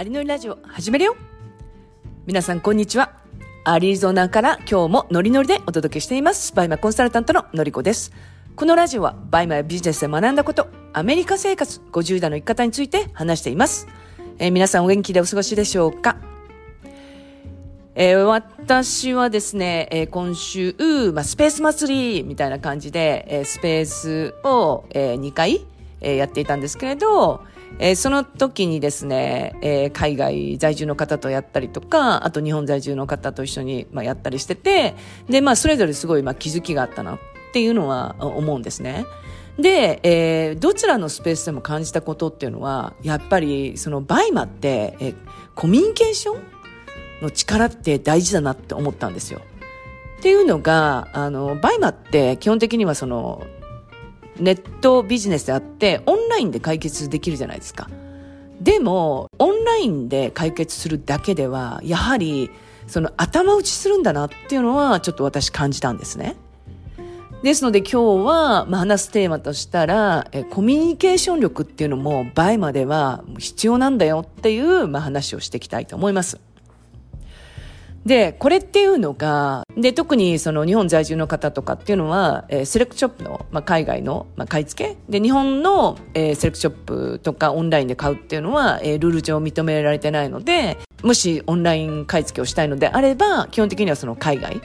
アリノリラジオ始めるよ皆さんこんにちは。アリゾナから今日もノリノリでお届けしています。バイマコンサルタントののりこです。このラジオはバイマやビジネスで学んだこと、アメリカ生活50代の生き方について話しています。えー皆さんお元気でお過ごしでしょうか？えー私はですね、えー今週、まあ、スペース祭りみたいな感じで、えースペースを、え2回、えーやっていたんですけれど、えーその時にですね、えー海外在住の方とやったりとか、あと日本在住の方と一緒に、まあ、やったりしてて、で、まあ、それぞれすごい、まあ、気づきがあったなっていうのは思うんですね。で、えーどちらのスペースでも感じたことっていうのは、やっぱり、そのバイマって、えーコミュニケーションの力って大事だなって思ったんですよ。っていうのが、あの、バイマって基本的にはその、ネットビジネスであって、オンラインで解決できるじゃないですか。でも、オンラインで解決するだけでは、やはり、その頭打ちするんだなっていうのは、ちょっと私感じたんですね。ですので今日は、まあ、話すテーマとしたら、えコミュニケーション力っていうのも倍までは必要なんだよっていう、まあ、話をしていきたいと思います。で、これっていうのが、で、特にその日本在住の方とかっていうのは、えーセレクトショップの、まあ、海外の、まあ、買い付け？で、日本の、えーセレクトショップとかオンラインで買うっていうのは、えールール上認められてないので、もしオンライン買い付けをしたいのであれば、基本的にはその海外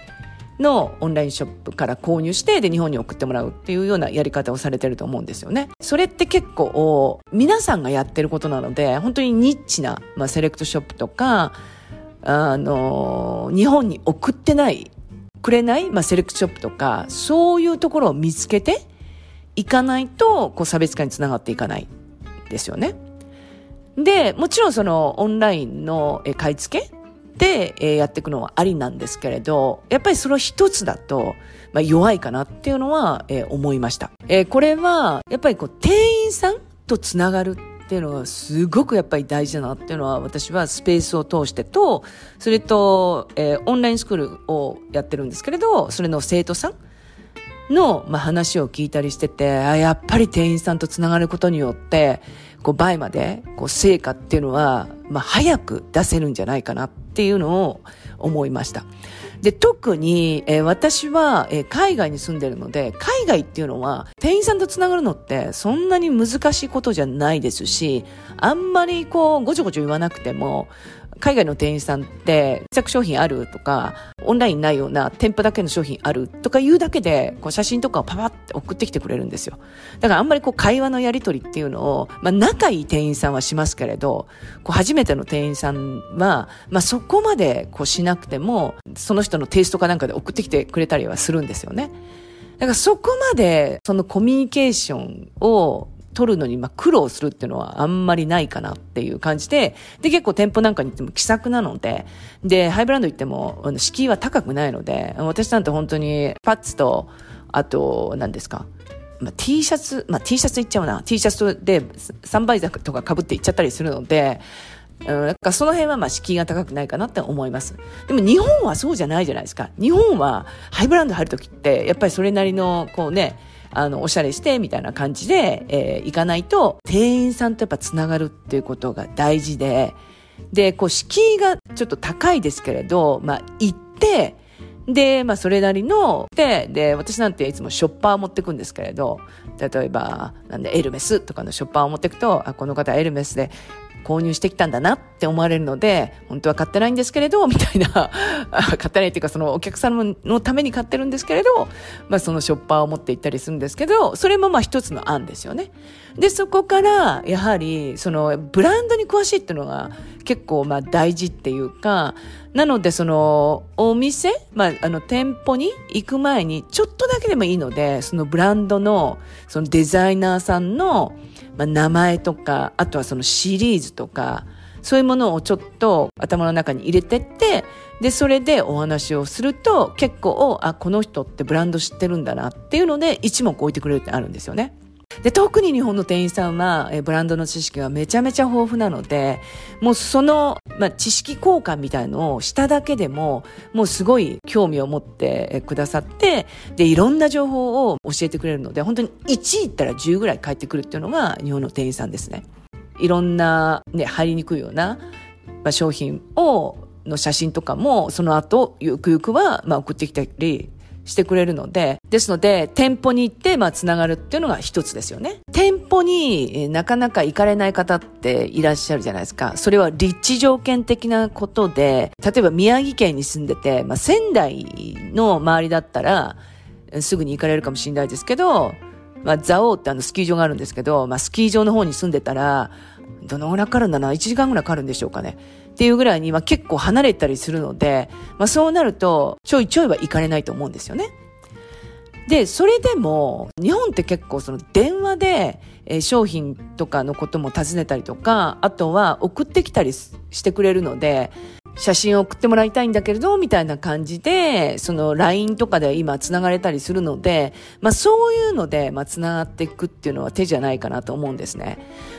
のオンラインショップから購入して、で、日本に送ってもらうっていうようなやり方をされてると思うんですよね。それって結構、皆さんがやってることなので、本当にニッチな、まあ、セレクトショップとか、あの、日本に送ってない、くれない、まあ、セレクトショップとか、そういうところを見つけていかないと、こう、差別化につながっていかないですよね。で、もちろんその、オンラインの買い付けで、えやっていくのはありなんですけれど、やっぱりその一つだと、まあ、弱いかなっていうのは、え思いました。えこれは、やっぱりこう、店員さんとつながるっていうのがすごくやっぱり大事だなっていうのは私はスペースを通してと、それと、えーオンラインスクールをやってるんですけれど、それの生徒さんの、まあ、話を聞いたりしてて、あやっぱり店員さんとつながることによって、こう、倍まで、こう、成果っていうのは、まあ、早く出せるんじゃないかなっていうのを思いました。で、特に、えー私は、えー海外に住んでるので、海外っていうのは、店員さんと繋がるのって、そんなに難しいことじゃないですし、あんまりこう、ごちょごちょ言わなくても、海外の店員さんって、試着商品あるとか、オンラインないような店舗だけの商品あるとか言うだけで、こう写真とかをパパって送ってきてくれるんですよ。だからあんまりこう会話のやり取りっていうのを、まあ仲いい店員さんはしますけれど、こう初めての店員さんは、まあそこまでこうしなくても、その人のテイストかなんかで送ってきてくれたりはするんですよね。だからそこまでそのコミュニケーションを取るのにまあ苦労するっていうのはあんまりないかなっていう感じで、で結構店舗なんかに行っても気さくなので、で、ハイブランド行ってもあの敷居は高くないので、私なんて本当にパッツと、あと、何ですか、まあ、T シャツ、まあ、T シャツいっちゃうな。T シャツでサンバイザーとか被っていっちゃったりするので、なんかその辺はまあ敷居が高くないかなって思います。でも日本はそうじゃないじゃないですか。日本はハイブランド入るときって、やっぱりそれなりの、こうね、あの、おしゃれしてみたいな感じで、えー行かないと、店員さんとやっぱつながるっていうことが大事で、で、こう、敷居がちょっと高いですけれど、まあ、行って、で、まあ、それなりの、で、で、私なんていつもショッパー持ってくんですけれど、例えば、なんで、エルメスとかのショッパーを持ってくと、あ、この方エルメスで購入してきたんだなって思われるので、本当は買ってないんですけれど、みたいな、買ってないっていうか、そのお客様のために買ってるんですけれど、まあ、そのショッパーを持って行ったりするんですけど、それもまあ一つの案ですよね。で、そこから、やはり、その、ブランドに詳しいっていうのが結構まあ大事っていうか、なので、その、お店、まあ、あの、店舗に行く前に、ちょっとだけでもいいので、そのブランドの、そのデザイナーさんの、まあ、名前とか、あとはそのシリーズとか、そういうものをちょっと頭の中に入れてって、で、それでお話をすると、結構、あ、この人ってブランド知ってるんだなっていうので、一目置いてくれるってあるんですよね。で、特に日本の店員さんは、えブランドの知識がめちゃめちゃ豊富なので、もうその、まあ、知識交換みたいのをしただけでも、もうすごい興味を持ってくださって、で、いろんな情報を教えてくれるので、本当に1行ったら10ぐらい返ってくるっていうのが日本の店員さんですね。いろんな、ね、入りにくいようなまあ、商品を、の写真とかも、その後、ゆくゆくは、まあ、送ってきたりしてくれるので、ですので、店舗に行って、まあ、つながるっていうのが一つですよね。店舗に、なかなか行かれない方っていらっしゃるじゃないですか。それは立地条件的なことで、例えば宮城県に住んでて、まあ、仙台の周りだったら、すぐに行かれるかもしれないですけど、まあ、ザオーってあのスキー場があるんですけど、まあ、スキー場の方に住んでたら、どのぐらいかかるんだな ?1 時間ぐらいかかるんでしょうかね。っていうぐらいに、まあ、結構離れたりするので、まあ、そうなると、ちょいちょいは行かれないと思うんですよね。で、それでも、日本って結構その電話で、えー、商品とかのことも尋ねたりとか、あとは送ってきたりしてくれるので、写真を送ってもらいたいんだけれど、みたいな感じで、その LINE とかで今繋がれたりするので、まあそういうので、まあ繋がっていくっていうのは手じゃないかなと思うんですね。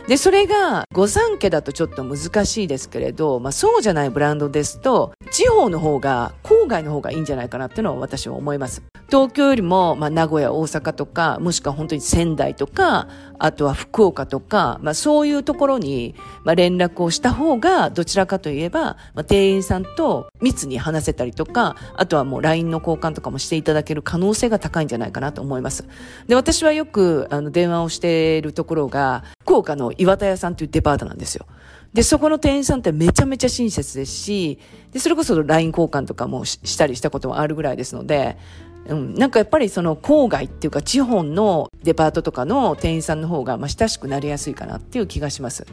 で、それが、御三家だとちょっと難しいですけれど、まあそうじゃないブランドですと、地方の方が、郊外の方がいいんじゃないかなっていうのは私は思います。東京よりも、まあ、名古屋、大阪とか、もしくは本当に仙台とか、あとは福岡とか、まあ、そういうところに、まあ、連絡をした方が、どちらかといえば、まあ、店員さんと密に話せたりとか、あとはもう LINE の交換とかもしていただける可能性が高いんじゃないかなと思います。で、私はよく、あの、電話をしているところが、福岡の岩田屋さんというデパートなんですよ。で、そこの店員さんってめちゃめちゃ親切ですし、で、それこそ LINE 交換とかもしたりしたこともあるぐらいですので、うん、なんかやっぱりその郊外っていうか地方のデパートとかの店員さんの方がまあ親しくなりやすいかなっていう気がします。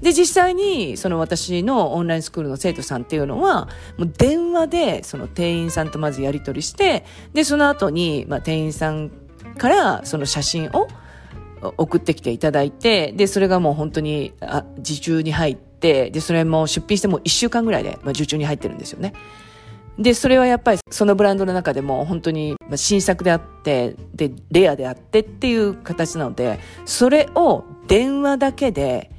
で、実際にその私のオンラインスクールの生徒さんっていうのは、もう電話でその店員さんとまずやり取りして、で、その後にまあ店員さんからその写真を送ってきていただいて、で、それがもう本当にあ受注に入って、で、それも出品しても1週間ぐらいで、まあ、受注に入ってるんですよね。で、それはやっぱりそのブランドの中でも本当に新作であって、で、レアであってっていう形なので、それを電話だけで、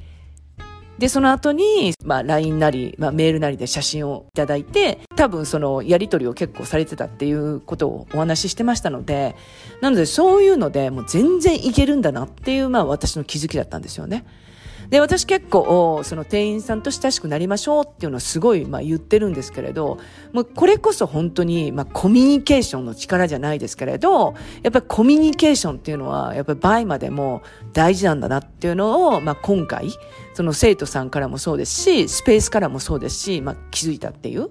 で、その後に、まあ、LINE なり、まあ、メールなりで写真をいただいて、多分そのやり取りを結構されてたっていうことをお話ししてましたので、なのでそういうのでもう全然いけるんだなっていう、まあ私の気づきだったんですよね。で、私結構、その店員さんと親しくなりましょうっていうのはすごい、まあ言ってるんですけれど、もうこれこそ本当に、まあコミュニケーションの力じゃないですけれど、やっぱりコミュニケーションっていうのは、やっぱり倍までも大事なんだなっていうのを、まあ今回、その生徒さんからもそうですし、スペースからもそうですし、まあ気づいたっていう。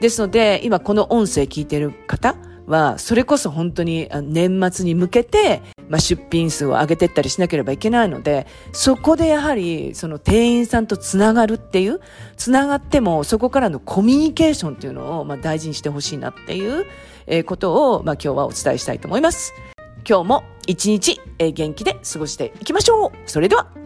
ですので、今この音声聞いてる方、は、それこそ本当に年末に向けて、まあ、出品数を上げていったりしなければいけないので、そこでやはり、その店員さんとつながるっていう、つながってもそこからのコミュニケーションっていうのを、まあ、大事にしてほしいなっていう、え、ことを、まあ、今日はお伝えしたいと思います。今日も一日、え、元気で過ごしていきましょうそれでは